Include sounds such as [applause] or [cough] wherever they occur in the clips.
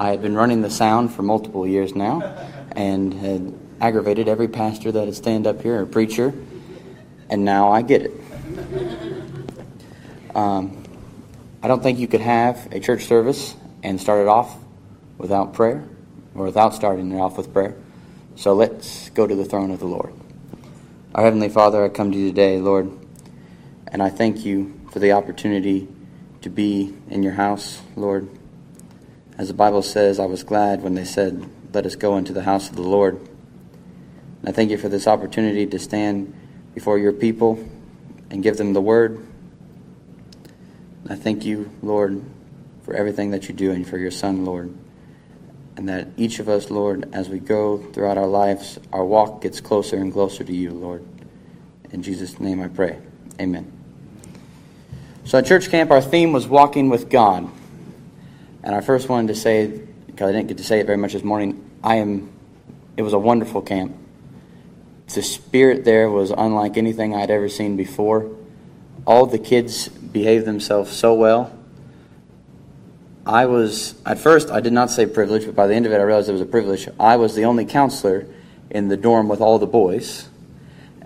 I had been running the sound for multiple years now and had aggravated every pastor that had stand up here or preacher, and now I get it. Um, I don't think you could have a church service and start it off without prayer or without starting it off with prayer. So let's go to the throne of the Lord. Our Heavenly Father, I come to you today, Lord, and I thank you for the opportunity to be in your house, Lord. As the Bible says, I was glad when they said, Let us go into the house of the Lord. And I thank you for this opportunity to stand before your people and give them the word. I thank you, Lord, for everything that you do and for your Son, Lord. And that each of us, Lord, as we go throughout our lives, our walk gets closer and closer to you, Lord. In Jesus' name I pray. Amen. So at church camp, our theme was walking with God. And I first wanted to say, because I didn't get to say it very much this morning, I am, it was a wonderful camp. The spirit there was unlike anything I'd ever seen before. All the kids behaved themselves so well. I was, at first, I did not say privilege, but by the end of it, I realized it was a privilege. I was the only counselor in the dorm with all the boys.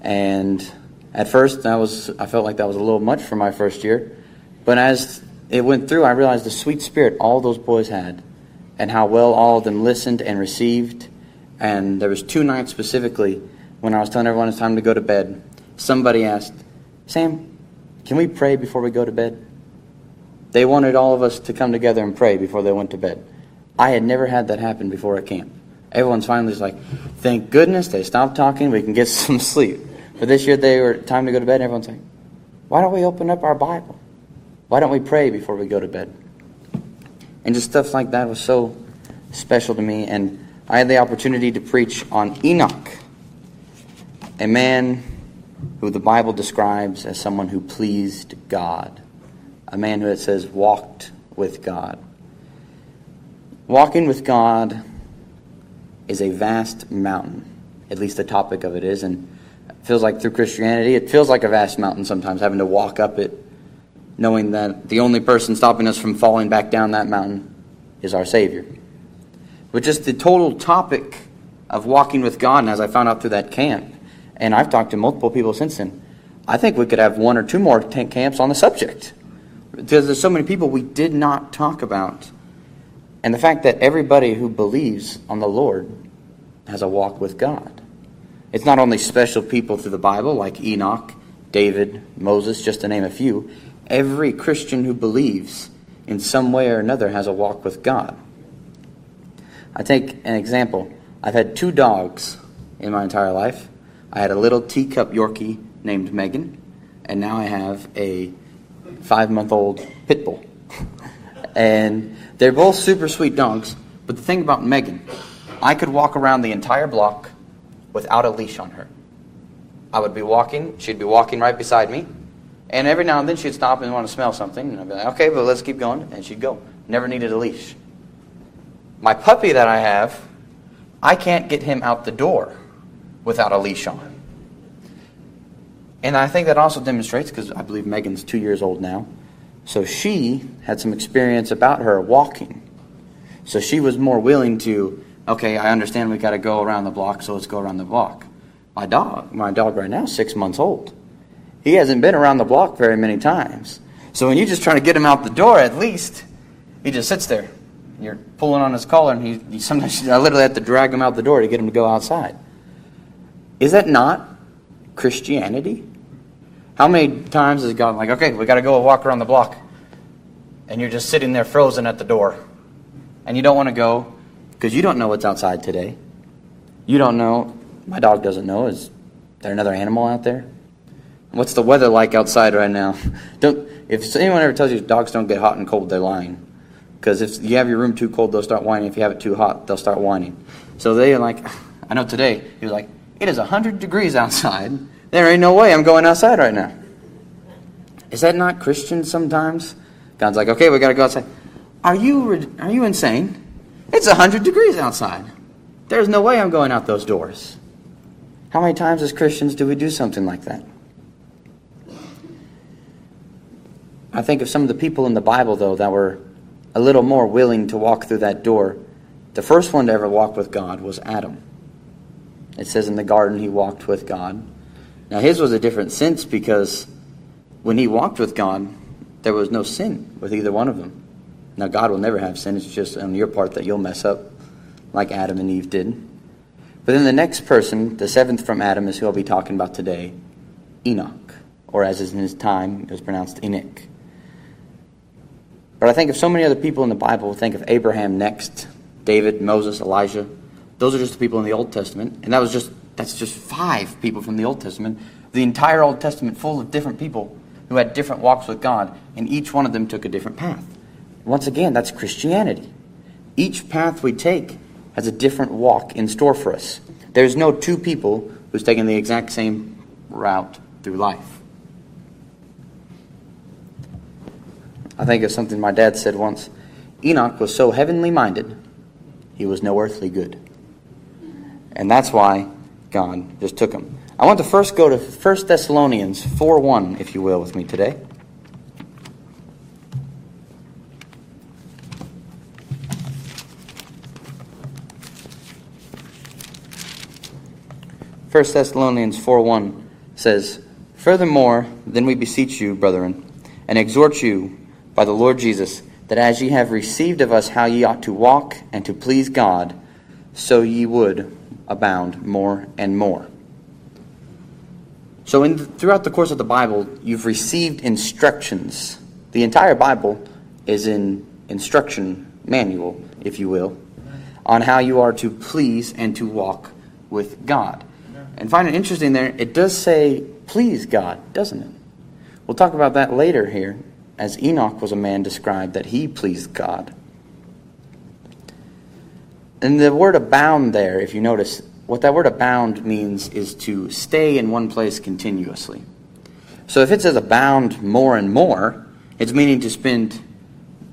And at first, that was, I felt like that was a little much for my first year. But as it went through, I realized the sweet spirit all those boys had and how well all of them listened and received. And there was two nights specifically when I was telling everyone it's time to go to bed. Somebody asked, Sam, can we pray before we go to bed? They wanted all of us to come together and pray before they went to bed. I had never had that happen before at camp. Everyone's finally just like, thank goodness they stopped talking, we can get [laughs] some sleep. But this year they were time to go to bed, and everyone's like, why don't we open up our Bible? Why don't we pray before we go to bed? And just stuff like that was so special to me. And I had the opportunity to preach on Enoch, a man who the Bible describes as someone who pleased God, a man who it says walked with God. Walking with God is a vast mountain, at least the topic of it is, and it feels like through Christianity, it feels like a vast mountain sometimes, having to walk up it knowing that the only person stopping us from falling back down that mountain is our Savior. But just the total topic of walking with God, and as I found out through that camp, and I've talked to multiple people since then, I think we could have one or two more tent camps on the subject. Because there's so many people we did not talk about. And the fact that everybody who believes on the Lord has a walk with God. It's not only special people through the Bible like Enoch, David, Moses, just to name a few. Every Christian who believes in some way or another has a walk with God. I take an example. I've had two dogs in my entire life. I had a little teacup Yorkie named Megan, and now I have a five month old pit bull. [laughs] and they're both super sweet dogs, but the thing about Megan, I could walk around the entire block without a leash on her. I would be walking, she'd be walking right beside me, and every now and then she'd stop and want to smell something. And I'd be like, okay, but let's keep going. And she'd go. Never needed a leash. My puppy that I have, I can't get him out the door without a leash on. And I think that also demonstrates, because I believe Megan's two years old now, so she had some experience about her walking. So she was more willing to, okay, I understand we've got to go around the block, so let's go around the block. My dog, my dog right now, six months old he hasn't been around the block very many times. So when you're just trying to get him out the door, at least he just sits there. You're pulling on his collar, and he, he sometimes [laughs] I literally have to drag him out the door to get him to go outside. Is that not Christianity? How many times has God like, okay, we got to go walk around the block, and you're just sitting there frozen at the door, and you don't want to go because you don't know what's outside today. You don't know. My dog doesn't know. Is there another animal out there? What's the weather like outside right now? Don't if anyone ever tells you dogs don't get hot and cold, they're lying. Because if you have your room too cold, they'll start whining. If you have it too hot, they'll start whining. So they are like, I know today he was like, it is hundred degrees outside. There ain't no way I'm going outside right now. Is that not Christian sometimes? God's like, okay, we got to go outside. Are you are you insane? It's hundred degrees outside. There's no way I'm going out those doors. How many times as Christians do we do something like that? I think of some of the people in the Bible, though, that were a little more willing to walk through that door, the first one to ever walk with God was Adam. It says in the garden he walked with God. Now, his was a different sense because when he walked with God, there was no sin with either one of them. Now, God will never have sin. It's just on your part that you'll mess up like Adam and Eve did. But then the next person, the seventh from Adam, is who I'll be talking about today Enoch, or as is in his time, it was pronounced Enoch. But I think of so many other people in the Bible, think of Abraham next, David, Moses, Elijah. Those are just the people in the Old Testament. And that was just that's just five people from the Old Testament. The entire Old Testament full of different people who had different walks with God, and each one of them took a different path. Once again, that's Christianity. Each path we take has a different walk in store for us. There's no two people who's taken the exact same route through life. I think of something my dad said once Enoch was so heavenly minded, he was no earthly good. And that's why God just took him. I want to first go to 1 Thessalonians 4 1, if you will, with me today. First Thessalonians 4 1 says, Furthermore, then we beseech you, brethren, and exhort you by the Lord Jesus, that as ye have received of us how ye ought to walk and to please God, so ye would abound more and more. So, in, throughout the course of the Bible, you've received instructions. The entire Bible is an instruction manual, if you will, on how you are to please and to walk with God. And find it interesting there, it does say please God, doesn't it? We'll talk about that later here, as Enoch was a man described that he pleased God. And the word abound there, if you notice, what that word abound means is to stay in one place continuously. So if it says abound more and more, it's meaning to spend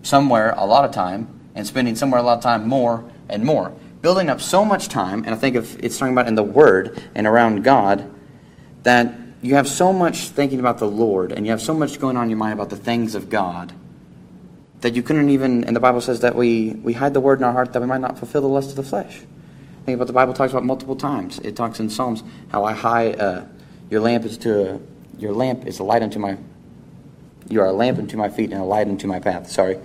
somewhere a lot of time and spending somewhere a lot of time more and more. Building up so much time, and I think if it's talking about in the Word and around God, that you have so much thinking about the Lord and you have so much going on in your mind about the things of God that you couldn't even, and the Bible says that we, we hide the Word in our heart that we might not fulfill the lust of the flesh. Think about the Bible talks about multiple times. It talks in Psalms how I hide uh, your lamp is to your lamp is a light unto my you are a lamp unto my feet and a light unto my path. Sorry,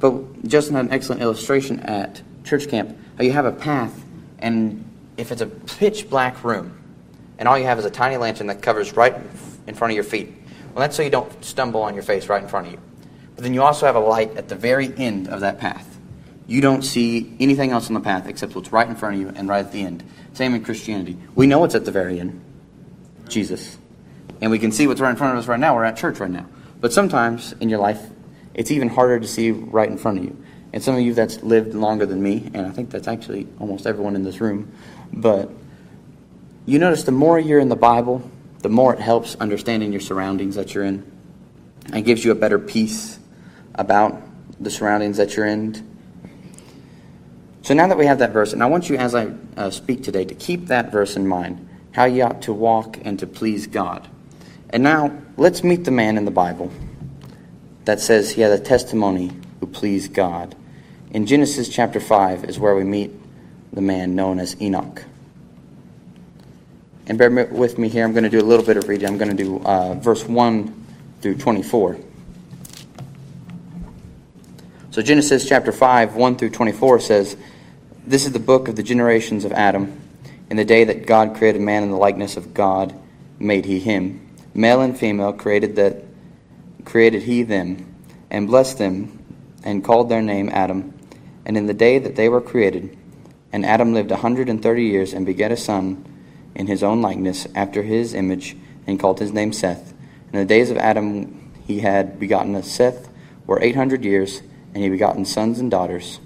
but just an excellent illustration at church camp how you have a path and if it's a pitch black room and all you have is a tiny lantern that covers right in front of your feet. Well, that's so you don't stumble on your face right in front of you. But then you also have a light at the very end of that path you don't see anything else on the path except what's right in front of you and right at the end. Same in Christianity. We know what's at the very end Jesus. And we can see what's right in front of us right now. We're at church right now. But sometimes in your life, it's even harder to see right in front of you. And some of you that's lived longer than me, and I think that's actually almost everyone in this room, but you notice the more you're in the Bible, the more it helps understanding your surroundings that you're in and gives you a better peace about the surroundings that you're in so now that we have that verse, and I want you, as I uh, speak today, to keep that verse in mind how you ought to walk and to please God. And now, let's meet the man in the Bible that says he had a testimony who pleased God. In Genesis chapter 5 is where we meet the man known as Enoch. And bear with me here, I'm going to do a little bit of reading. I'm going to do uh, verse 1 through 24. So Genesis chapter 5, 1 through 24 says, this is the book of the generations of Adam. In the day that God created man in the likeness of God, made he him. Male and female created that created he them, and blessed them, and called their name Adam. And in the day that they were created, and Adam lived a hundred and thirty years, and begat a son in his own likeness, after his image, and called his name Seth. In the days of Adam he had begotten a Seth were eight hundred years, and he begotten sons and daughters.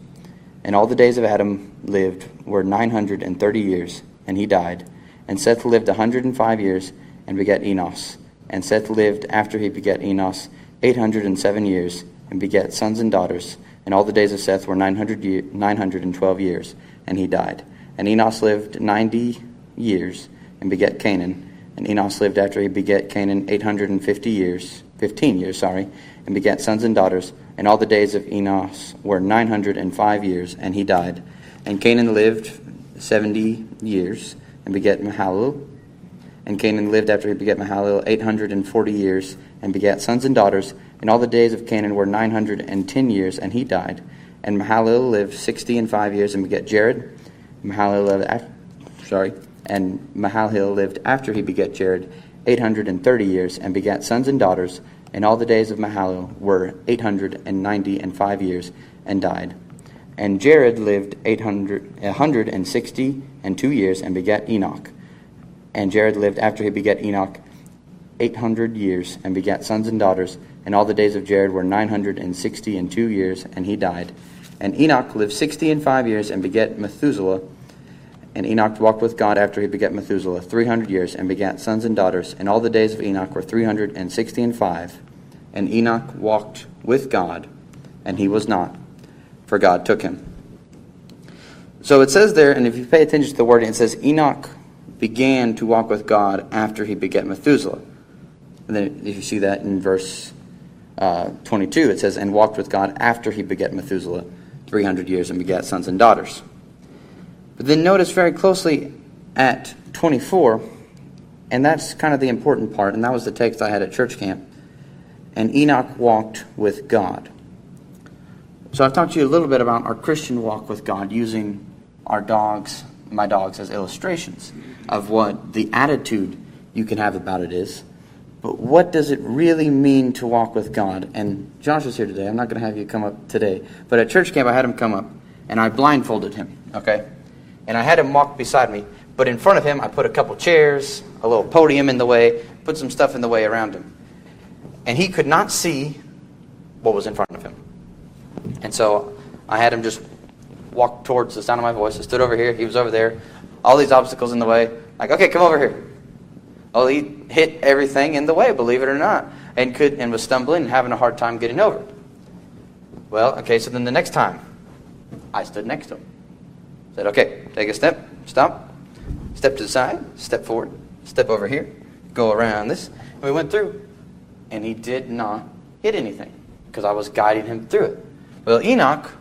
And all the days of Adam lived were nine hundred and thirty years, and he died. And Seth lived a hundred and five years, and begat Enos. And Seth lived after he begat Enos eight hundred and seven years, and begat sons and daughters. And all the days of Seth were nine hundred nine hundred and twelve years, and he died. And Enos lived ninety years, and begat Cainan. And Enos lived after he begat Cainan eight hundred and fifty years, fifteen years, sorry, and begat sons and daughters. and all the days of Enos were 905 years, and he died. And Cainan lived 70 years and begat Mahalalel. And Cainan lived after he begat Mahalalel 840 years and begat sons and daughters. And all the days of Cainan were 910 years, and he died. And Mahalalel lived 60 and 5 years and begat Jared. Mahalalel lived sorry, and Mahalalel lived after he begat Jared 830 years and begat sons and daughters. And all the days of Mahalalel were 890 and 5 years and died. And Jared lived 800, 160 and 2 years and begat Enoch. And Jared lived after he begat Enoch 800 years and begat sons and daughters. And all the days of Jared were 960 and 2 years, and he died. And Enoch lived 60 and 5 years and begat Methuselah. And Enoch walked with God after he begat Methuselah 300 years and begat sons and daughters. And all the days of Enoch were 360 and 5. And Enoch walked with God, and he was not, for God took him. So it says there, and if you pay attention to the wording, it says Enoch began to walk with God after he begat Methuselah. And then if you see that in verse uh, 22, it says, and walked with God after he begat Methuselah 300 years and begat sons and daughters. But then notice very closely at 24, and that's kind of the important part, and that was the text I had at church camp. And Enoch walked with God. So I've talked to you a little bit about our Christian walk with God using our dogs, my dogs, as illustrations of what the attitude you can have about it is. But what does it really mean to walk with God? And Josh is here today. I'm not going to have you come up today. But at church camp, I had him come up, and I blindfolded him, okay? And I had him walk beside me. But in front of him, I put a couple chairs, a little podium in the way, put some stuff in the way around him. And he could not see what was in front of him. And so I had him just walk towards the sound of my voice. I stood over here. He was over there. All these obstacles in the way. Like, okay, come over here. Oh, he hit everything in the way, believe it or not, and could and was stumbling and having a hard time getting over. Well, okay, so then the next time, I stood next to him. Said, okay, take a step, stop, step to the side, step forward, step over here, go around this. And we went through, and he did not hit anything because I was guiding him through it. Well, Enoch,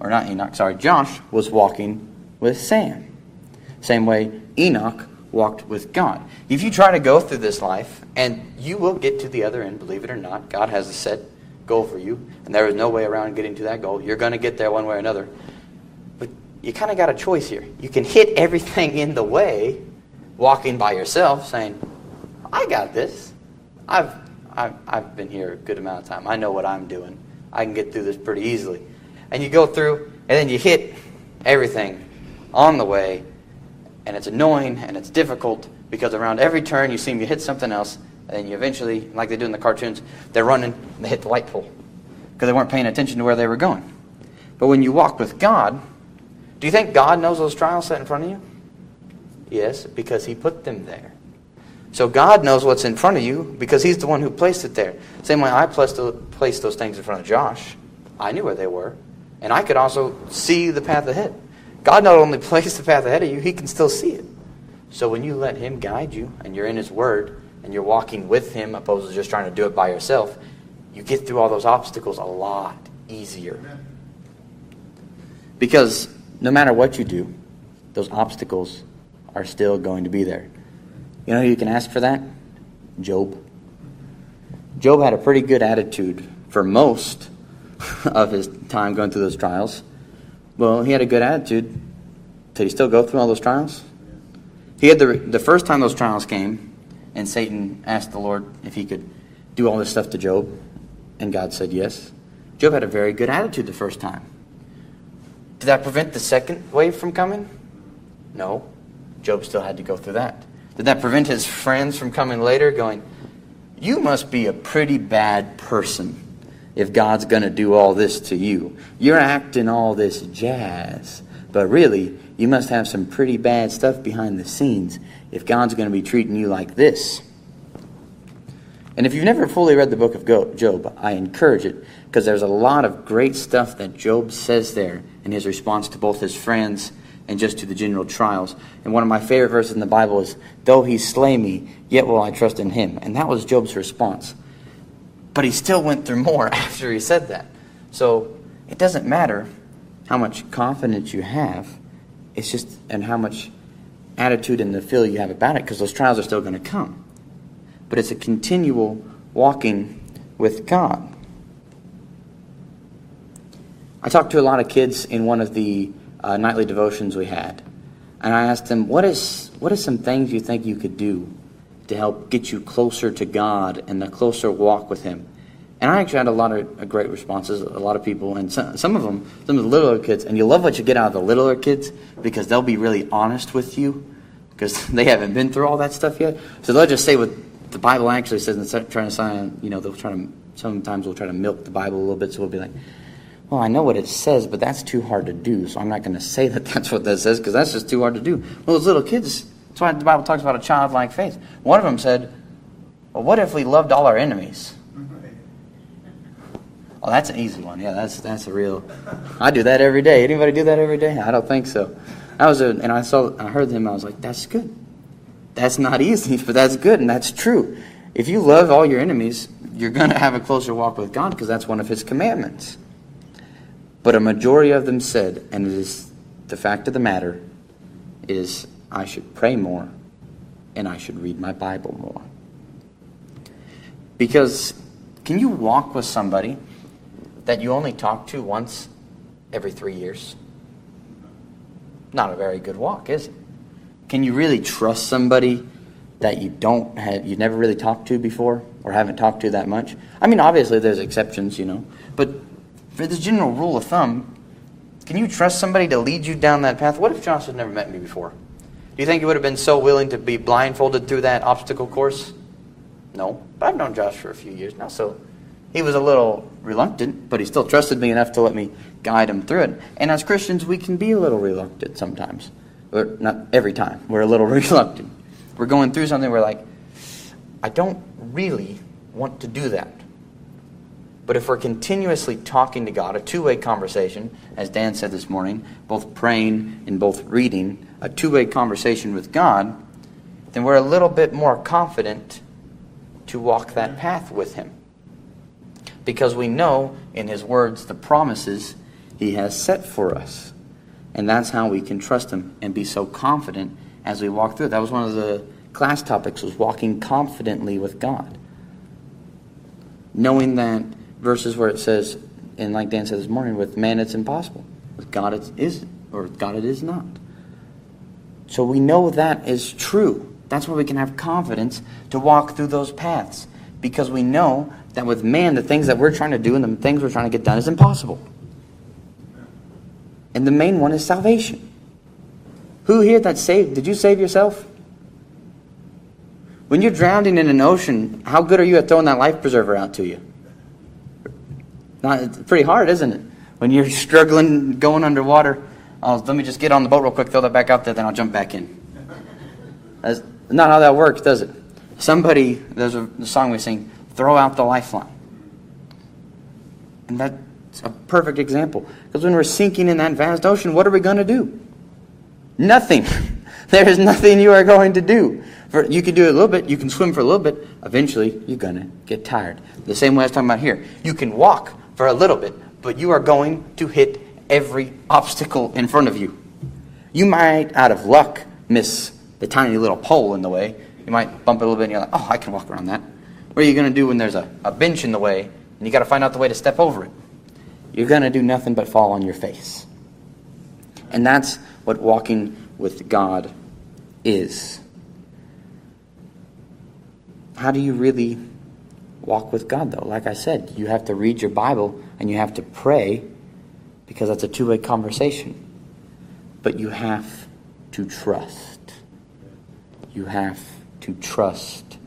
or not Enoch, sorry, Josh was walking with Sam. Same way Enoch walked with God. If you try to go through this life, and you will get to the other end, believe it or not, God has a set goal for you, and there is no way around getting to that goal. You're going to get there one way or another. You kind of got a choice here. You can hit everything in the way, walking by yourself, saying, I got this. I've, I've, I've been here a good amount of time. I know what I'm doing. I can get through this pretty easily. And you go through, and then you hit everything on the way, and it's annoying and it's difficult because around every turn you seem to hit something else, and then you eventually, like they do in the cartoons, they're running and they hit the light pole because they weren't paying attention to where they were going. But when you walk with God, do you think God knows those trials set in front of you? Yes, because He put them there. So God knows what's in front of you because He's the one who placed it there. Same way I placed those things in front of Josh. I knew where they were. And I could also see the path ahead. God not only [laughs] placed the path ahead of you, He can still see it. So when you let Him guide you and you're in His Word and you're walking with Him opposed to just trying to do it by yourself, you get through all those obstacles a lot easier. Because no matter what you do, those obstacles are still going to be there. You know who you can ask for that? Job. Job had a pretty good attitude for most [laughs] of his time going through those trials. Well, he had a good attitude. Did he still go through all those trials? He had the, the first time those trials came, and Satan asked the Lord if he could do all this stuff to Job, and God said yes. Job had a very good attitude the first time. Did that prevent the second wave from coming? No. Job still had to go through that. Did that prevent his friends from coming later, going, You must be a pretty bad person if God's going to do all this to you. You're acting all this jazz, but really, you must have some pretty bad stuff behind the scenes if God's going to be treating you like this. And if you've never fully read the book of Job, I encourage it because there's a lot of great stuff that Job says there in his response to both his friends and just to the general trials. And one of my favorite verses in the Bible is, Though he slay me, yet will I trust in him. And that was Job's response. But he still went through more [laughs] after he said that. So it doesn't matter how much confidence you have, it's just and how much attitude and the feel you have about it, because those trials are still going to come. But it's a continual walking with God. I talked to a lot of kids in one of the uh, nightly devotions we had, and I asked them, "What is what are some things you think you could do to help get you closer to God and a closer walk with Him?" And I actually had a lot of great responses, a lot of people, and some, some of them, some of the littler kids, and you love what you get out of the littler kids because they'll be really honest with you because [laughs] they haven't been through all that stuff yet. So they'll just say what the Bible actually says of trying to sign, you know, they'll try to, sometimes we'll try to milk the Bible a little bit, so we'll be like, well, I know what it says, but that's too hard to do, so I'm not going to say that [laughs] that's what that says because that's just too hard to do. Well, those little kids, that's why the Bible talks about a childlike faith. One of them said, well, what if we loved all our enemies? Oh, that's an easy one. Yeah, that's that's a real. I do that every day. Anybody do that every day? I don't think so. I was a, and I saw, I heard him. I was like, that's good. That's not [laughs] easy, but that's good, and that's true. If you love all your enemies, you're going to have a closer walk with God because that's one of His commandments. But a majority of them said, and it is the fact of the matter, is I should pray more, and I should read my Bible more. Because can you walk with somebody? that you only talk to once every three years? Not a very good walk, is it? Can you really trust somebody that you don't have, you've never really talked to before or haven't talked to that much? I mean, obviously there's exceptions, you know, but for the general rule of thumb, can you trust somebody to lead you down that path? What if Josh had never met me before? Do you think he would have been so willing to be blindfolded through that obstacle course? No. But I've known Josh for a few years now, so he was a little reluctant, but he still trusted me enough to let me guide him through it. And as Christians, we can be a little reluctant sometimes. Or not every time. We're a little [laughs] reluctant. We're going through something we're like, I don't really want to do that. But if we're continuously talking to God, a two way conversation, as Dan said this morning, both praying and both reading, a two way conversation with God, then we're a little bit more confident to walk that path with Him because we know in His words the promises He has set for us. And that's how we can trust Him and be so confident as we walk through. That was one of the class topics was walking confidently with God. Knowing that verses where it says, and like Dan said this morning, with man it's impossible. With God it is, or with God it is not. So we know that is true. That's why we can have confidence to walk through those paths. Because we know that with man, the things that we're trying to do and the things we're trying to get done is impossible. And the main one is salvation. Who here that saved? Did you save yourself? When you're drowning in an ocean, how good are you at throwing that life preserver out to you? Not, it's pretty hard, isn't it? When you're struggling going underwater, let me just get on the boat real quick, throw that back out there, then I'll jump back in. That's not how that works, does it? Somebody, there's a, a song we sing, throw out the lifeline. And that's a perfect example. Because when we're sinking in that vast ocean, what are we going to do? Nothing. [laughs] there is nothing you are going to do. For, you can do it a little bit, you can swim for a little bit, eventually you're going to get tired. The same way I was talking about here. You can walk for a little bit, but you are going to hit every obstacle in front of you. You might, out of luck, miss the tiny little pole in the way. You might bump it a little bit and you're like, oh, I can walk around that. What are you going to do when there's a, a bench in the way and you got to find out the way to step over it? You're going to do nothing but fall on your face. And that's what walking with God is. How do you really walk with God, though? Like I said, you have to read your Bible and you have to pray because that's a two way conversation. But you have to trust. You have to trust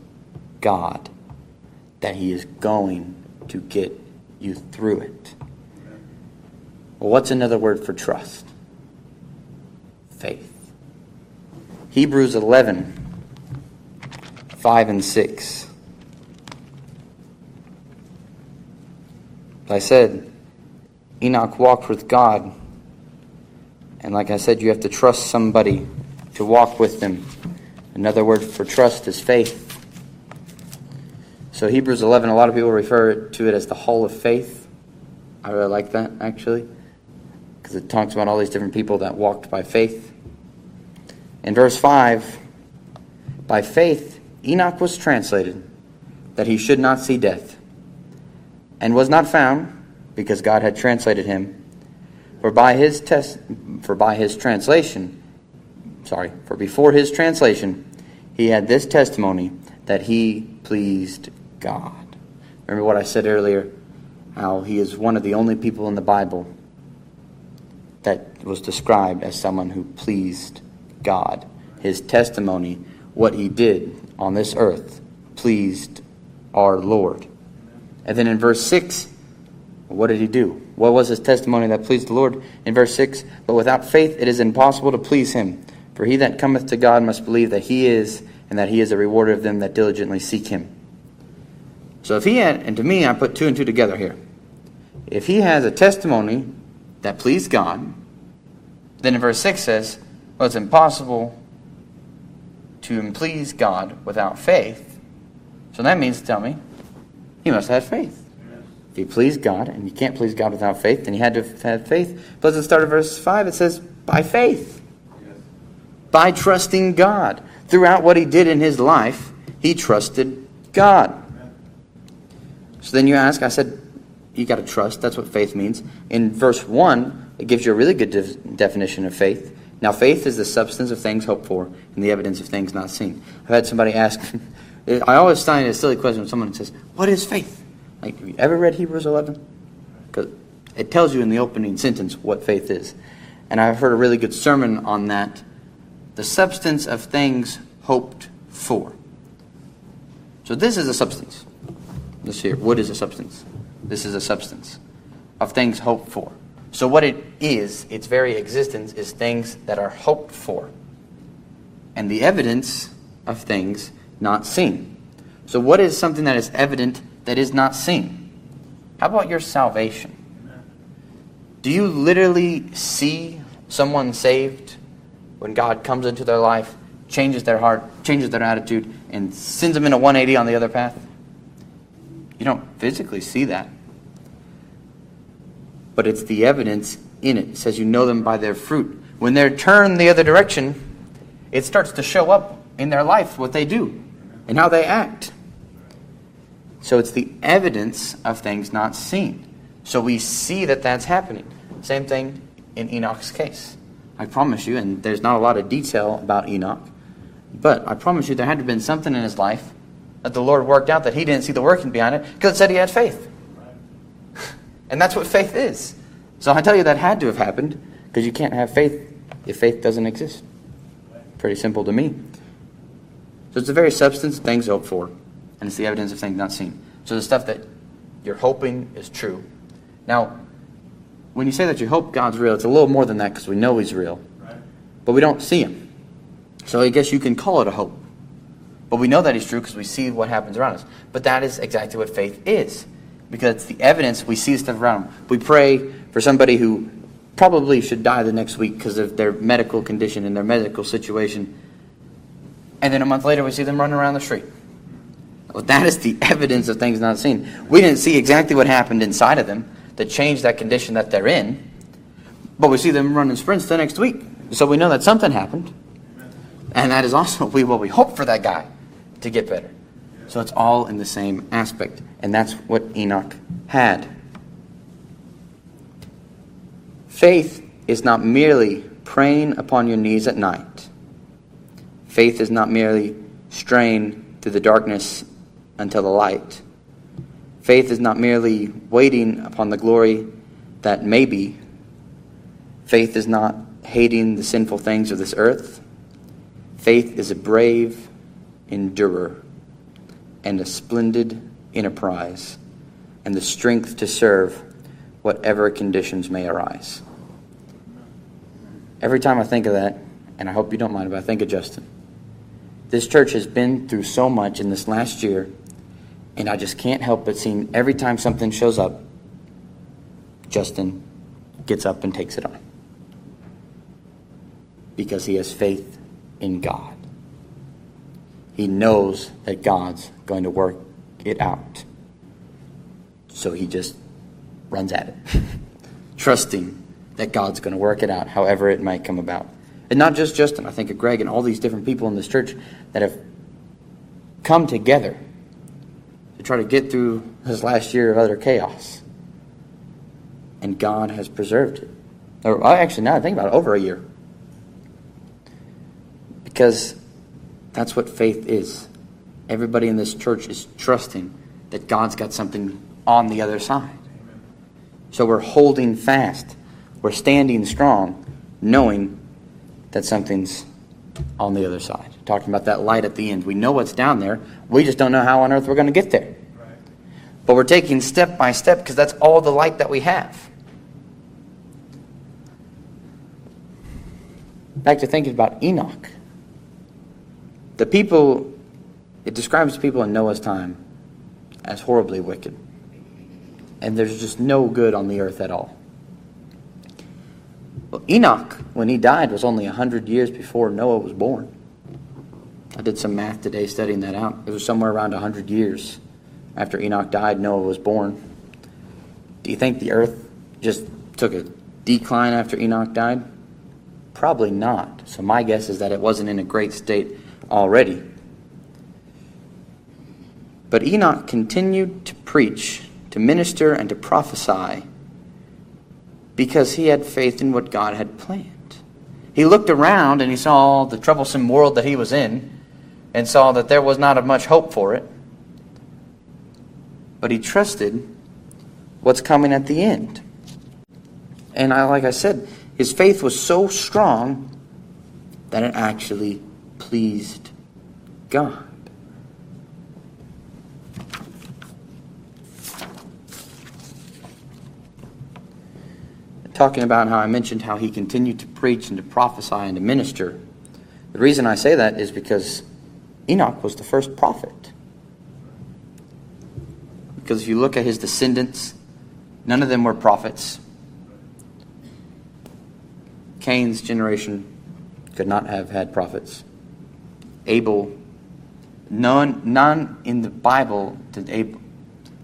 God that He is going to get you through it. Well, what's another word for trust? Faith. Hebrews 11, 5 and 6. As I said, Enoch walked with God. And like I said, you have to trust somebody to walk with them. Another word for trust is faith. So Hebrews 11, a lot of people refer to it as the hall of faith. I really like that, actually, because it talks about all these different people that walked by faith. In verse 5, by faith, Enoch was translated that he should not see death, and was not found because God had translated him. For by his test, for by his translation, sorry, for before his translation, he had this testimony that he pleased God. Remember what I said earlier? How he is one of the only people in the Bible that was described as someone who pleased God. His testimony, what he did on this earth, pleased our Lord. And then in verse 6, what did he do? What was his testimony that pleased the Lord? In verse 6, but without faith it is impossible to please him. For he that cometh to God must believe that he is, and that he is a rewarder of them that diligently seek him. So if he had, and to me, I put two and two together here. If he has a testimony that pleased God, then in verse 6 says, well, it's impossible to please God without faith. So that means tell me he must have faith. If he pleased God, and you can't please God without faith, then he had to have faith. But at the start of verse 5, it says, by faith. By trusting God. Throughout what he did in his life, he trusted God. So then you ask, I said, you got to trust. That's what faith means. In verse 1, it gives you a really good de- definition of faith. Now, faith is the substance of things hoped for and the evidence of things not seen. I've had somebody ask, [laughs] I always find it a silly question when someone says, What is faith? Like, have you ever read Hebrews 11? Because it tells you in the opening sentence what faith is. And I've heard a really good sermon on that the substance of things hoped for. So, this is a substance. This here, wood is a substance. This is a substance of things hoped for. So, what it is, its very existence, is things that are hoped for, and the evidence of things not seen. So, what is something that is evident that is not seen? How about your salvation? Do you literally see someone saved when God comes into their life, changes their heart, changes their attitude, and sends them in a 180 on the other path? You don't physically see that. But it's the evidence in it. It says you know them by their fruit. When they're turned the other direction, it starts to show up in their life what they do and how they act. So it's the evidence of things not seen. So we see that that's happening. Same thing in Enoch's case. I promise you, and there's not a lot of detail about Enoch, but I promise you there had to have been something in his life that the Lord worked out that he didn't see the working behind it because it said he had faith. [laughs] And that's what faith is. So I tell you that had to have happened because you can't have faith if faith doesn't exist. Pretty simple to me. So it's the very substance of things hoped for, and it's the evidence of things not seen. So the stuff that you're hoping is true. Now, when you say that you hope God's real, it's a little more than that because we know He's real, but we don't see Him. So I guess you can call it a hope. But we know that He's true because we see what happens around us. But that is exactly what faith is because it's the evidence we see the stuff around them. We pray for somebody who probably should die the next week because of their medical condition and their medical situation. And then a month later, we see them running around the street. Well, that is the [laughs] evidence of things not seen. We didn't see exactly what happened inside of them that changed that condition that they're in, but we see them running sprints the next week. So we know that something happened. And that is also what we hope for that guy to get better. So it's all in the same aspect. And that's what Enoch had. Faith is not merely praying upon your knees at night. Faith is not merely straying through the darkness until the light. Faith is not merely waiting upon the glory that may be. Faith is not hating the sinful things of this earth. Faith is a brave endurer and a splendid enterprise and the strength to serve whatever conditions may arise. Every time I think of that, and I hope you don't mind, but I think of Justin. This church has been through so much in this last year, and I just can't help but seeing every time something shows up, Justin gets up and takes it on. Because he has faith in God. He knows that God's going to work it out. So he just runs at it, [laughs] trusting that God's going to work it out however it might come about. And not just Justin, I think of Greg and all these different people in this church that have come together to try to get through this last year of utter chaos. And God has preserved it. Or actually, now I think about it, over a year. Because that's what faith is. Everybody in this church is trusting that God's got something on the other side. So we're holding fast. We're standing strong, knowing that something's on the other side. Talking about that light at the end. We know what's down there. We just don't know how on earth we're going to get there. But we're taking step by step because that's all the light that we have. Back to thinking about Enoch. The people, it describes people in Noah's time as horribly wicked. And there's just no good on the earth at all. Well, Enoch, when he died, was only 100 years before Noah was born. I did some math today studying that out. It was somewhere around 100 years after Enoch died, Noah was born. Do you think the earth just took a decline after Enoch died? Probably not. So my guess is that it wasn't in a great state already. But Enoch continued to preach, to minister, and to prophesy because he had faith in what God had planned. He looked around and he saw the troublesome world that he was in and saw that there was not much hope for it. But he trusted what's coming at the end. And I, like I said, his faith was so strong that it actually pleased God. Talking about how I mentioned how he continued to preach and to prophesy and to minister. The reason I say that is because Enoch was the first prophet. Because if you look at his descendants, none of them were prophets. Cain's generation could not have had prophets. Abel, none, none in the Bible did Abel.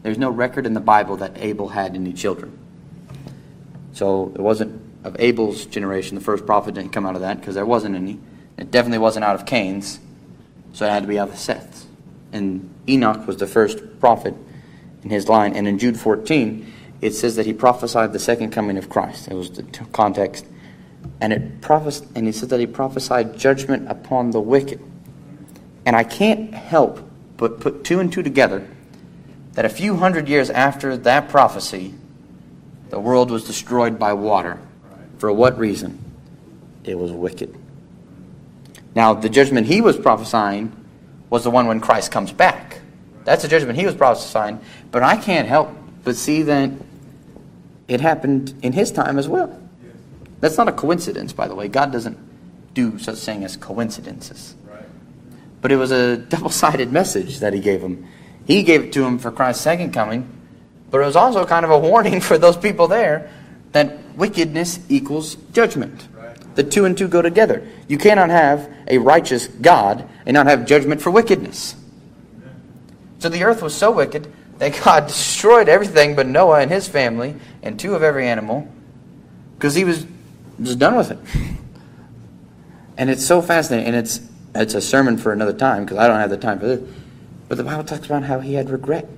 There's no record in the Bible that Abel had any children. So it wasn't of Abel's generation. The first prophet didn't come out of that because there wasn't any. It definitely wasn't out of Cain's. So it had to be out of Seth's. And Enoch was the first prophet in his line. And in Jude 14, it says that he prophesied the second coming of Christ. It was the context. And it prophes- and he said that he prophesied judgment upon the wicked. And I can't help but put two and two together that a few hundred years after that prophecy, the world was destroyed by water. For what reason? It was wicked. Now, the judgment he was prophesying was the one when Christ comes back. That's the judgment he was prophesying. But I can't help but see that it happened in his time as well. That's not a coincidence, by the way. God doesn't do such thing as coincidences. But it was a double sided message that he gave him. He gave it to him for Christ's second coming, but it was also kind of a warning for those people there that wickedness equals judgment. The two and two go together. You cannot have a righteous God and not have judgment for wickedness. So the earth was so wicked that [laughs] God destroyed everything but Noah and his family and two of every animal because he was just done with it. [laughs] And it's so fascinating, and it's it's a sermon for another time because I don't have the time for this. But the Bible talks about how he had regret.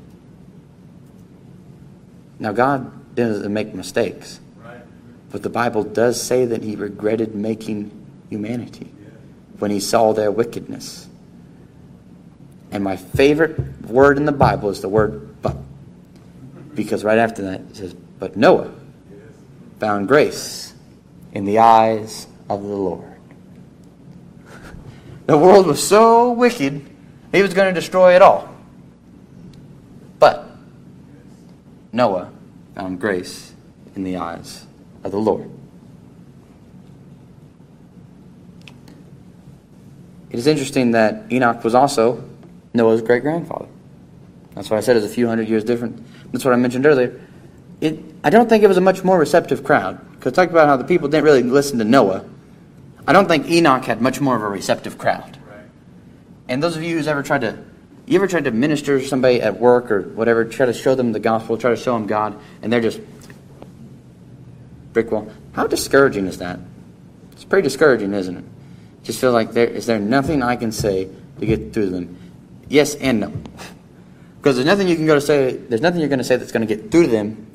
Now God doesn't make mistakes. But the Bible does say that he regretted making humanity when he saw their wickedness. And my favorite word in the Bible is the word but. Because right after that it says, But Noah found grace in the eyes of the Lord. [laughs] the world was so wicked, he was going to destroy it all. But Noah found grace in the eyes of the Lord. It is interesting that Enoch was also Noah's great grandfather. That's why I said it's a few hundred years different. That's what I mentioned earlier. It, I don't think it was a much more receptive crowd. Because I talked about how the people didn't really listen to Noah. I don't think Enoch had much more of a receptive crowd. Right. And those of you who's ever tried to, you ever tried to minister to somebody at work or whatever, try to show them the gospel, try to show them God, and they're just brick wall. How discouraging is that? It's pretty discouraging, isn't it? Just feel like there is there nothing I can say to get through to them. Yes and no. [laughs] Because there's nothing you can go to say there's nothing you're going to say that's going to get through to them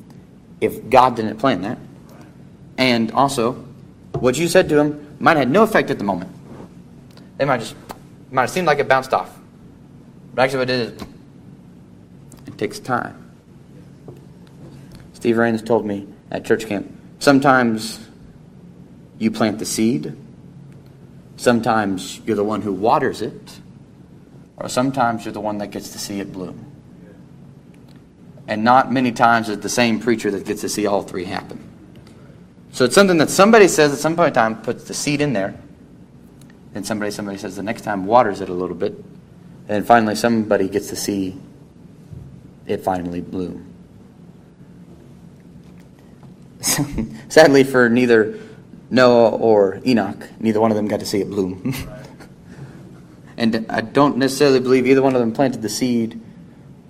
if God didn't plan that. And also, what you said to them might have had no effect at the moment. They might just might have seemed like it bounced off. But actually what it is it takes time. Steve Rains told me at church camp, sometimes you plant the seed, sometimes you're the one who waters it, or sometimes you're the one that gets to see it bloom. And not many times is the same preacher that gets to see all three happen. So it's something that somebody says at some point in time, puts the seed in there, then somebody somebody says the next time waters it a little bit, and finally somebody gets to see it finally bloom. [laughs] Sadly, for neither Noah or Enoch, neither one of them got to see it bloom. [laughs] and I don't necessarily believe either one of them planted the seed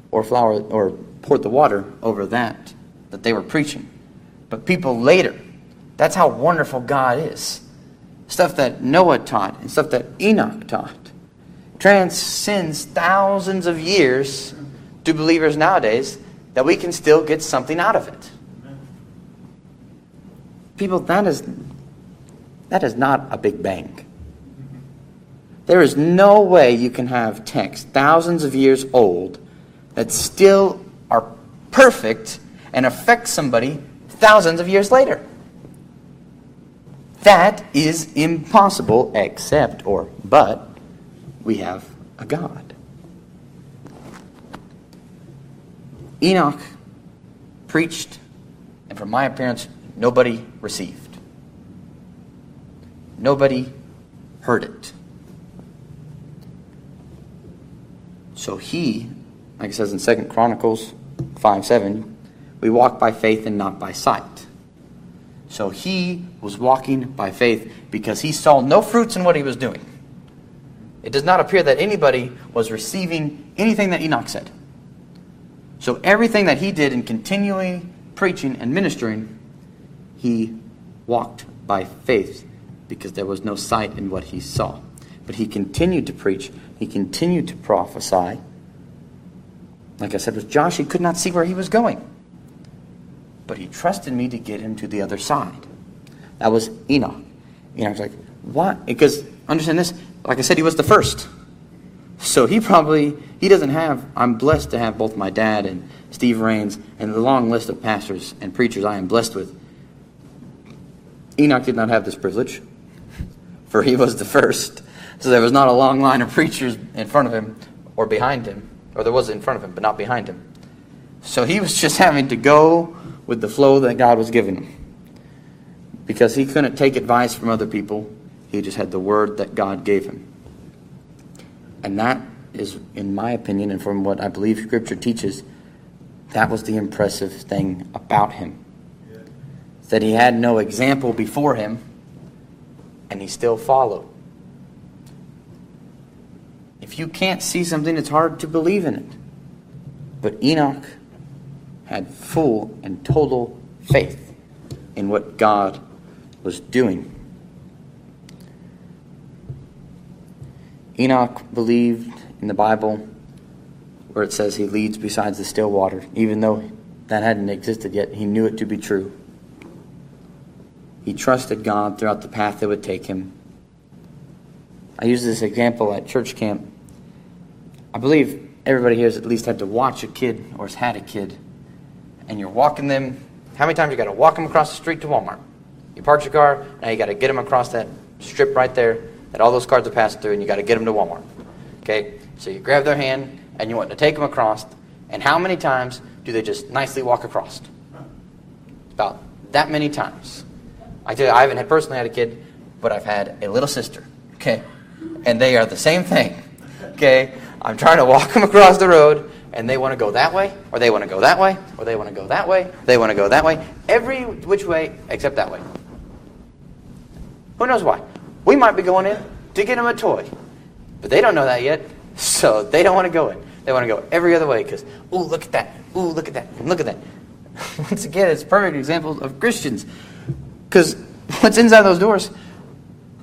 or flower or poured the water over that that they were preaching. But people later, that's how wonderful God is. Stuff that Noah taught and stuff that Enoch taught transcends thousands of years to believers nowadays that we can still get something out of it. People, that is, that is not a big bang. There is no way you can have texts thousands of years old that still are perfect and affect somebody thousands of years later. That is impossible, except or but we have a God. Enoch preached, and from my appearance, nobody received. Nobody heard it. So he, like it says in Second Chronicles 5 7, we walk by faith and not by sight. So he was walking by faith because he saw no fruits in what he was doing. It does not appear that anybody was receiving anything that Enoch said. So everything that he did in continually preaching and ministering, he walked by faith because there was no sight in what he saw. But he continued to preach, he continued to prophesy. Like I said with Josh, he could not see where he was going. But he trusted me to get him to the other side. That was Enoch. Enoch was like, what? Because understand this, like I said, he was the first. So he probably he doesn't have. I'm blessed to have both my dad and Steve Rains and the long list of pastors and preachers I am blessed with. Enoch did not have this privilege, for he was the first. So there was not a long line of preachers in front of him or behind him, or there was in front of him, but not behind him. So he was just having to go with the flow that God was giving him. Because he couldn't take advice from other people, he just had the word that God gave him. And that is, in my opinion, and from what I believe Scripture teaches, that was the impressive thing about him. Yeah. That he had no example before him, and he still followed. If you can't see something, it's hard to believe in it. But Enoch had full and total faith in what God was doing. Enoch believed in the Bible where it says he leads besides the still water. Even though that hadn't existed yet, he knew it to be true. He trusted God throughout the path that would take him. I use this example at church camp. I believe everybody here has at least had to watch a kid or has had a kid, and you're walking them. How many times you got to walk them across the street to Walmart? You park your car, now you got to get them across that strip right there that all those cards are passing through, and you got to get them to Walmart. Okay, so you grab their hand and you want to take them across, and how many times do they just nicely walk across? About that many times. I tell you, I haven't personally had a kid, but I've had a little sister. Okay, and they are the same thing. Okay, I'm trying to walk them across the road, and they want to go that way, or they want to go that way, or they want to go that way, they want to go that way, every which way except that way. Who knows why? We might be going in to get them a toy, but they don't know that yet, so they don't want to go in. They want to go every other way because, ooh, look at that. Ooh, look at that. And look at that. [laughs] Once again, it's perfect example of Christians. Because what's inside those doors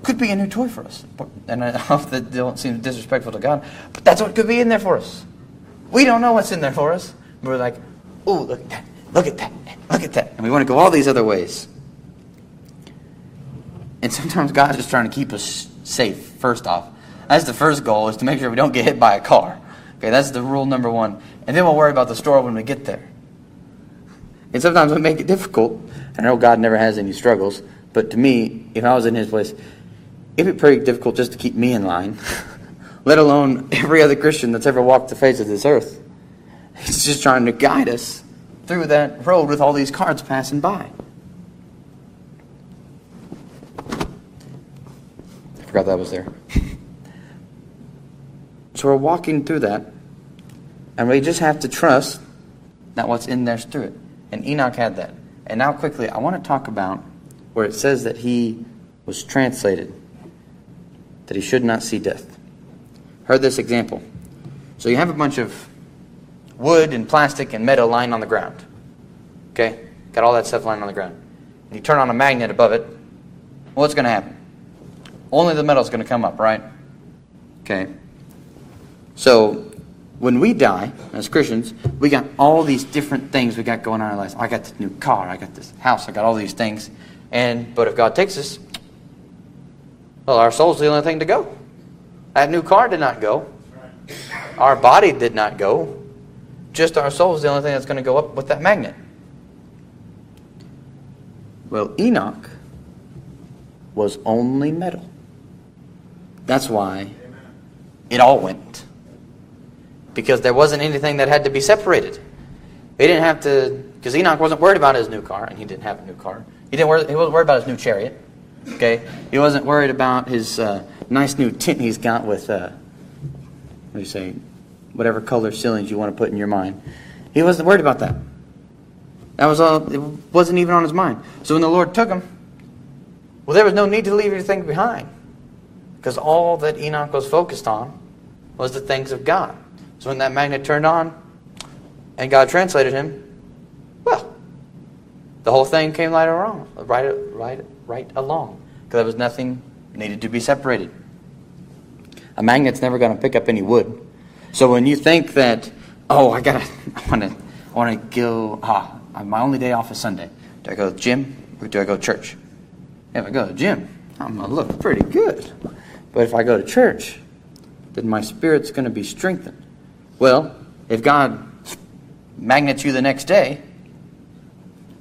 could be a new toy for us. And I hope that don't seem disrespectful to God, but that's what could be in there for us. We don't know what's in there for us. We're like, ooh, look at that, look at that, look at that. And we want to go all these other ways. And sometimes God is just trying to keep us safe, first off. That's the first goal, is to make sure we don't get hit by a car. Okay, that's the rule number one. And then we'll worry about the store when we get there. And sometimes we make it difficult. I know God never has any struggles, but to me, if I was in his place, it'd be pretty difficult just to keep me in line, [laughs] let alone every other Christian that's ever walked the face of this earth. He's just trying to guide us through that road with all these cars passing by. Forgot that was there. so we're walking through that, and we just have to trust that what's in there's through it. And Enoch had that. And now, quickly, I want to talk about where it says that he was translated, that he should not see death. Heard this example. So you have a bunch of wood and plastic and metal lying on the ground. Okay? Got all that stuff lying on the ground. And you turn on a magnet above it, what's going to happen? Only the metal's going to come up, right? Okay. So when we die as Christians, we got all these different things we got going on in our lives. I got this new car, I got this house, I got all these things. And but if God takes us, well, our soul's the only thing to go. That new car did not go. Our body did not go. Just our soul is the only thing that's going to go up with that magnet. Well, Enoch was only metal. That's why it all went because there wasn't anything that had to be separated. They didn't have to, because Enoch wasn't worried about his new car, and he didn't have a new car. He didn't. Worry, he wasn't worried about his new chariot. Okay, he wasn't worried about his uh, nice new tent he's got with, uh, what do you say, whatever color ceilings you want to put in your mind. He wasn't worried about that. That was all. It wasn't even on his mind. So when the Lord took him, well, there was no need to leave anything behind, because all that Enoch was focused on was the things of God. So when that magnet turned on and God translated him, well, the whole thing came right along, right, right, right along, because there was nothing needed to be separated. A magnet's never going to pick up any wood. So when you think that, oh, I gotta, I want to, I want to go. Ah, my only day off is Sunday. Do I go to gym or do I go to church? If I go to gym, I'm gonna look pretty good. But if I go to church, then my spirit's going to be strengthened. Well, if God magnets you the next day,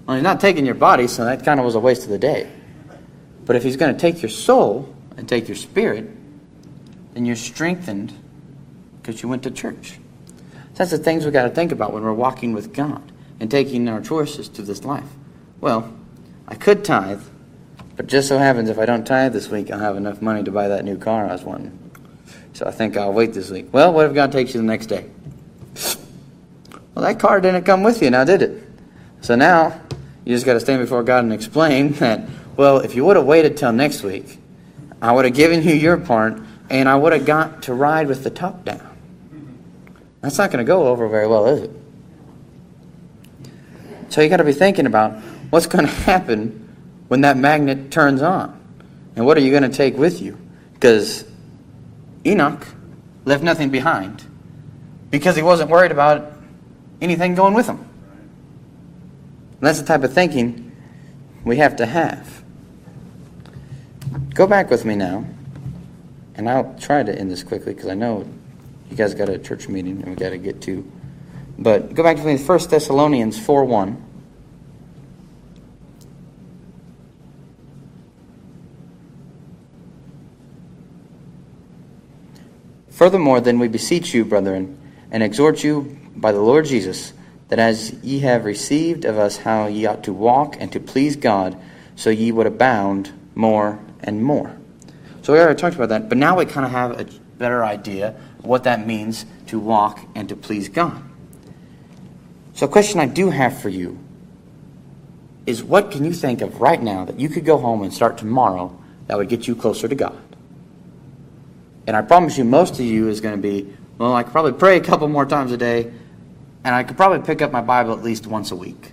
well, He's not taking your body, so that kind of was a waste of the day. But if He's going to take your soul and take your spirit, then you're strengthened because you went to church. That's the things we got to think about when we're walking with God and taking our choices to this life. Well, I could tithe, but just so happens if I don't tithe this week, I'll have enough money to buy that new car I was wanting. So I think I'll wait this week. Well, what if God takes you the next day? Well, that car didn't come with you now, did it? So now you just got to stand before God and explain [laughs] that, well, if you would have waited till next week, I would have given you your part and I would have got to ride with the top down. That's not going to go over very well, is it? So you got to be thinking about what's going [laughs] to happen when that magnet turns on. And what are you going to take with you? Because Enoch left nothing behind because he wasn't worried about anything going with him. And that's the type of thinking we have to have. Go back with me now, and I'll try to end this quickly because I know you guys got a church meeting and we got to get to. But go back to me, 1 Thessalonians 4 1. Furthermore, then we beseech you, brethren, and exhort you by the Lord Jesus, that as ye have received of us how ye ought to walk and to please God, so ye would abound more and more. So we already talked about that, but now we kind of have a better idea what that means to walk and to please God. So a question I do have for you is what can you think of right now that you could go home and start tomorrow that would get you closer to God? And I promise you, most of you is going to be, well, I could probably pray a couple more times a day, and I could probably pick up my Bible at least once a week.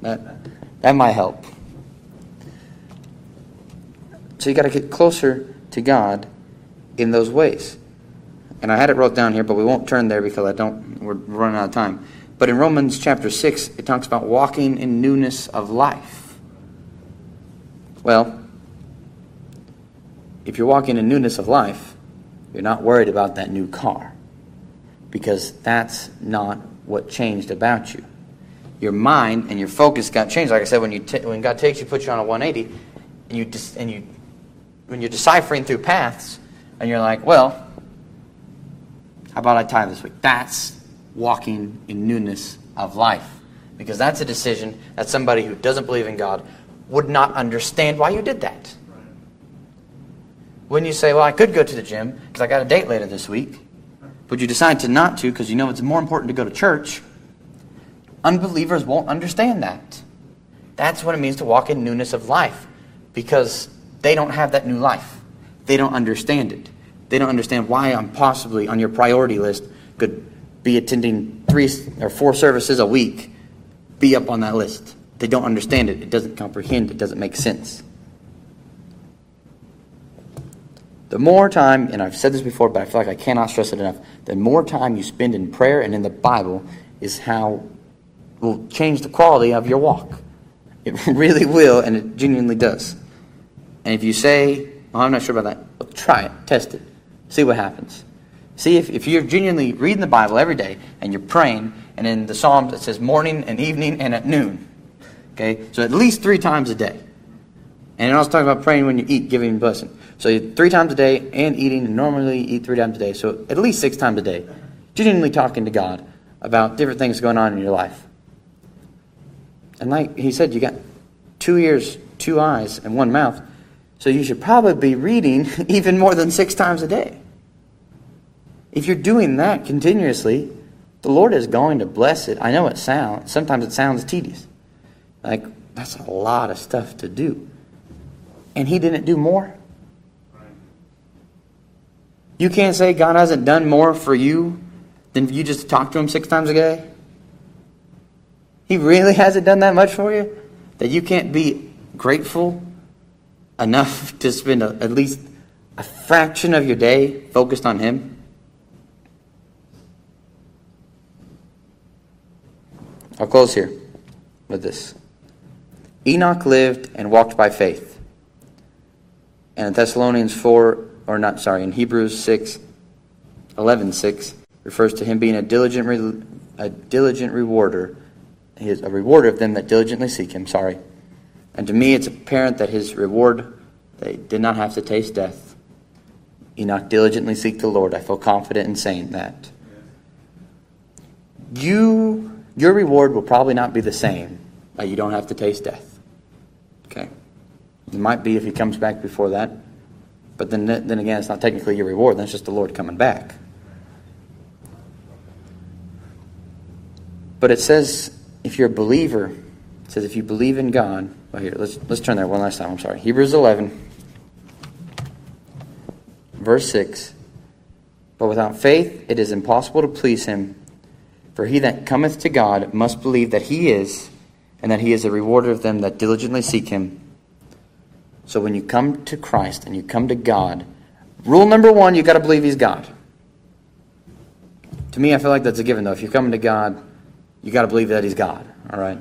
That, that might help. So you got to get closer to God in those ways. And I had it wrote down here, but we won't turn there because I don't. We're running out of time. But in Romans chapter six, it talks about walking in newness of life. Well, if you're walking in newness of life, you're not worried about that new car because that's not what changed about you. Your mind and your focus got changed. Like I said, when you t- when God takes you, puts you on a 180, and you dis- and you when you're deciphering through paths, and you're like, well, how about I tithe this week? That's walking in newness of life, because that's a decision that somebody who doesn't believe in God would not understand why you did that. When you say, well, I could go to the gym because I got a date later this week, but you decide to not to because you know it's more important to go to church, unbelievers won't understand that. That's what it means to walk in newness of life because they don't have that new life. They don't understand it. They don't understand why I'm possibly on your priority list could be attending three or four services a week, be up on that list. They don't understand it. It doesn't comprehend. It doesn't make sense. The more time, and I've said this before, but I feel like I cannot stress it enough, the more time you spend in prayer and in the Bible is how will change the quality of your walk. It [laughs] really will, and it genuinely does. And if you say, oh, I'm not sure about that, well, try it, test it, see what happens. See if, if you're genuinely reading the Bible every day and you're praying, and in the Psalms it says morning and evening and at noon. Okay? So at least three times a day. And it also talks about praying when you eat, giving blessing. So three times a day and eating, and normally eat three times a day. So at least six times a day. Genuinely talking to God about different things going on in your life. And like he said, you got two ears, two eyes, and one mouth. So you should probably be reading [laughs] even more than six times a day. If you're doing that continuously, the Lord is going to bless it. I know it sounds, sometimes it sounds tedious. Like, that's a lot of stuff to do. And He didn't do more. You can't say God hasn't done more for you than you just talk to Him six times a day. He really [laughs] hasn't done that much for you that you can't be grateful enough [laughs] to spend a, at least a fraction of your day focused on Him. I'll close here with this. Enoch lived and walked by faith. And in Thessalonians 4 or not, sorry, in Hebrews 6, 11, 6, refers to him being a diligent, re, a diligent rewarder. He is a rewarder of them that diligently seek him, sorry. And to me, it's apparent that his reward, they did not have to taste death. Enoch diligently seek the Lord. I feel confident in saying that. You, your reward will probably not be the same. You don't have to taste death. Okay? It might be if he comes back before that. But then, then again, it's not technically your reward. That's just the Lord coming back. But it says, if you're a believer, it says if you believe in God. Well, here, let's, let's turn there one last time. I'm sorry. Hebrews 11, verse 6. But without faith it is impossible to please him. For he that cometh to God must believe that he is, and that he is a rewarder of them that diligently seek him. So when you come to Christ and you come to God, rule number one, you've got to believe He's God. To me, I feel like that's a given, though. If you're coming to God, you've got to believe that He's God, all right?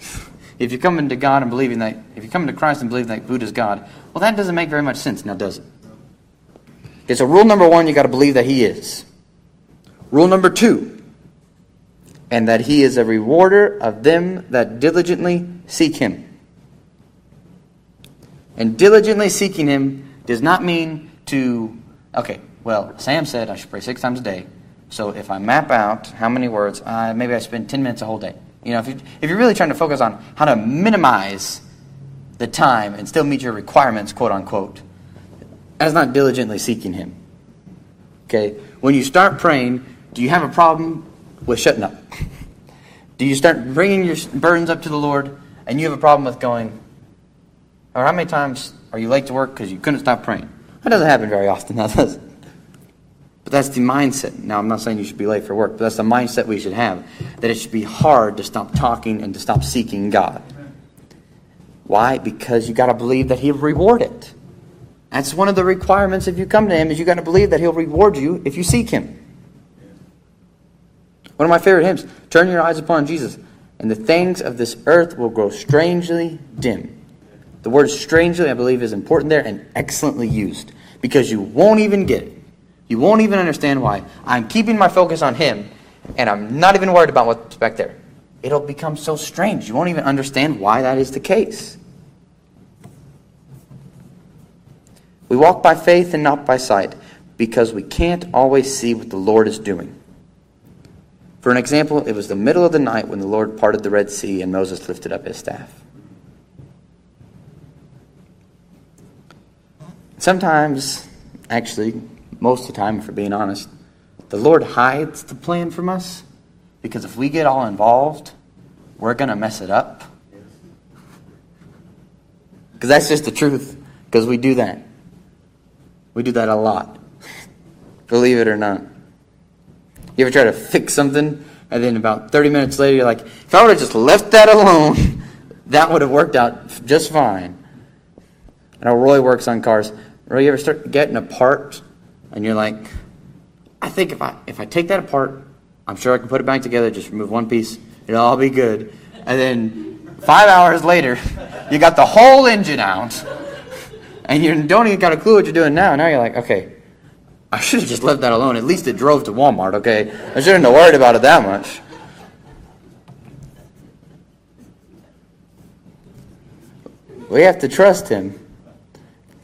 [laughs] If you're coming to God and believing that, if you're coming to Christ and believing that Buddha's God, well, that doesn't make very much sense, now does it? Okay, so rule number one, you've got to believe that He is. Rule number two, and that He is a rewarder of them that diligently seek Him. And diligently seeking Him does not mean to, okay, well, Sam said I should pray six times a day. So if I map out how many words, uh, maybe I spend 10 minutes a whole day. You know, if, you, if you're really trying to focus on how to minimize the time and still meet your requirements, quote unquote, that's not diligently seeking Him. Okay? When you start praying, do you have a problem with shutting up? [laughs] Do you start bringing your burdens up to the Lord and you have a problem with going, or how many times are you late to work because you couldn't stop praying? That doesn't happen very often, [laughs] that does. But that's the mindset. Now, I'm not saying you should be late for work, but that's the mindset we should have. That it should be hard to stop talking and to stop seeking God. Why? Because you got to believe that He'll reward it. That's one of the requirements if you come to him is you got to believe that he'll reward you if you seek him. One of my favorite hymns, turn your eyes upon Jesus, and the things of this earth will grow strangely dim. The word strangely, I believe, is important there and excellently used because you won't even get it. You won't even understand why. I'm keeping my focus on him and I'm not even worried about what's back there. It'll become so strange. You won't even understand why that is the case. We walk by faith and not by sight because we can't always see what the Lord is doing. For an example, it was the middle of the night when the Lord parted the Red Sea and Moses lifted up his staff. Sometimes, actually, most of the time, we're being honest, the Lord hides the plan from us because if we get all involved, we're going to mess it up. Because that's just the truth, because we do that. We do that a lot. [laughs] Believe it or not. You ever try to fix something, and then about 30 minutes later, you're like, if I would have just left that alone, [laughs] that would have worked out just fine. I know Roy works on cars. Roy, you ever start getting a part, and you're like, I think if I if I take that apart, I'm sure I can put it back together. Just remove one piece, it'll all be good. And then five hours later, [laughs] you got the whole engine out and you don't even got a clue what you're doing now. Now you're like, okay, I should have just left that alone. At least it drove to Walmart, okay? I shouldn't have worried about it that much. We have to trust him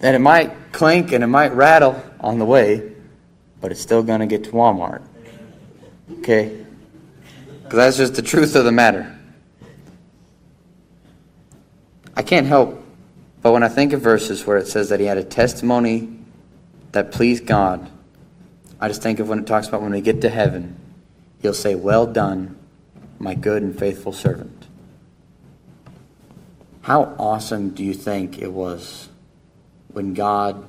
that it might clink and it might rattle on the way, but it's still going to get to Walmart. Okay? Because that's just the truth of the matter. I can't help but when I think of verses where it says that he had a testimony that pleased God, I just think of when it talks about when we get to heaven, he'll say, Well done, my good and faithful servant. How awesome do you think it was when God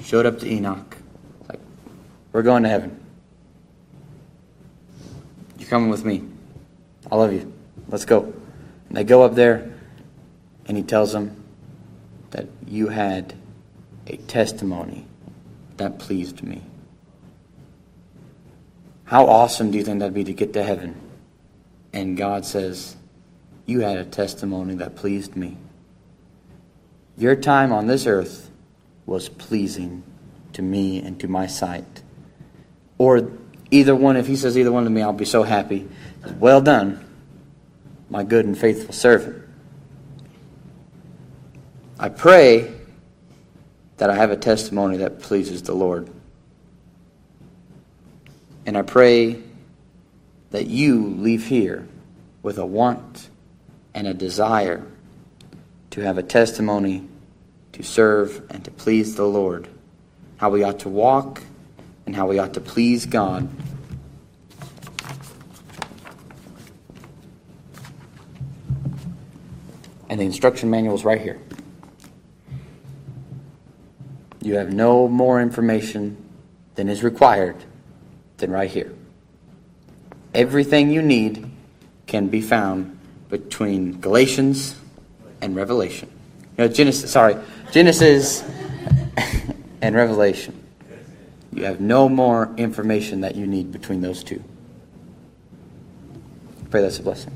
showed up to Enoch? Like, we're going to heaven. You're coming with me. I love you. Let's go. And they go up there, and he tells them, that you had a testimony that pleased me. How awesome do you think that'd be to get to heaven? And God says, You had a testimony that pleased me. Your time on this earth was pleasing to me and to my sight. Or either one, if he says either one to me, I'll be so happy. Well done, my good and faithful servant. I pray that I have a testimony that pleases the Lord. And I pray that you leave here with a want and a desire to have a testimony to serve and to please the Lord, how we ought to walk and how we ought to please God. And the instruction manual is right here. You have no more information than is required than right here. Everything you need can be found between Galatians and Revelation. You know, Genesis, sorry, Genesis [laughs] and Revelation. You have no more information that you need between those two. Pray that's a blessing.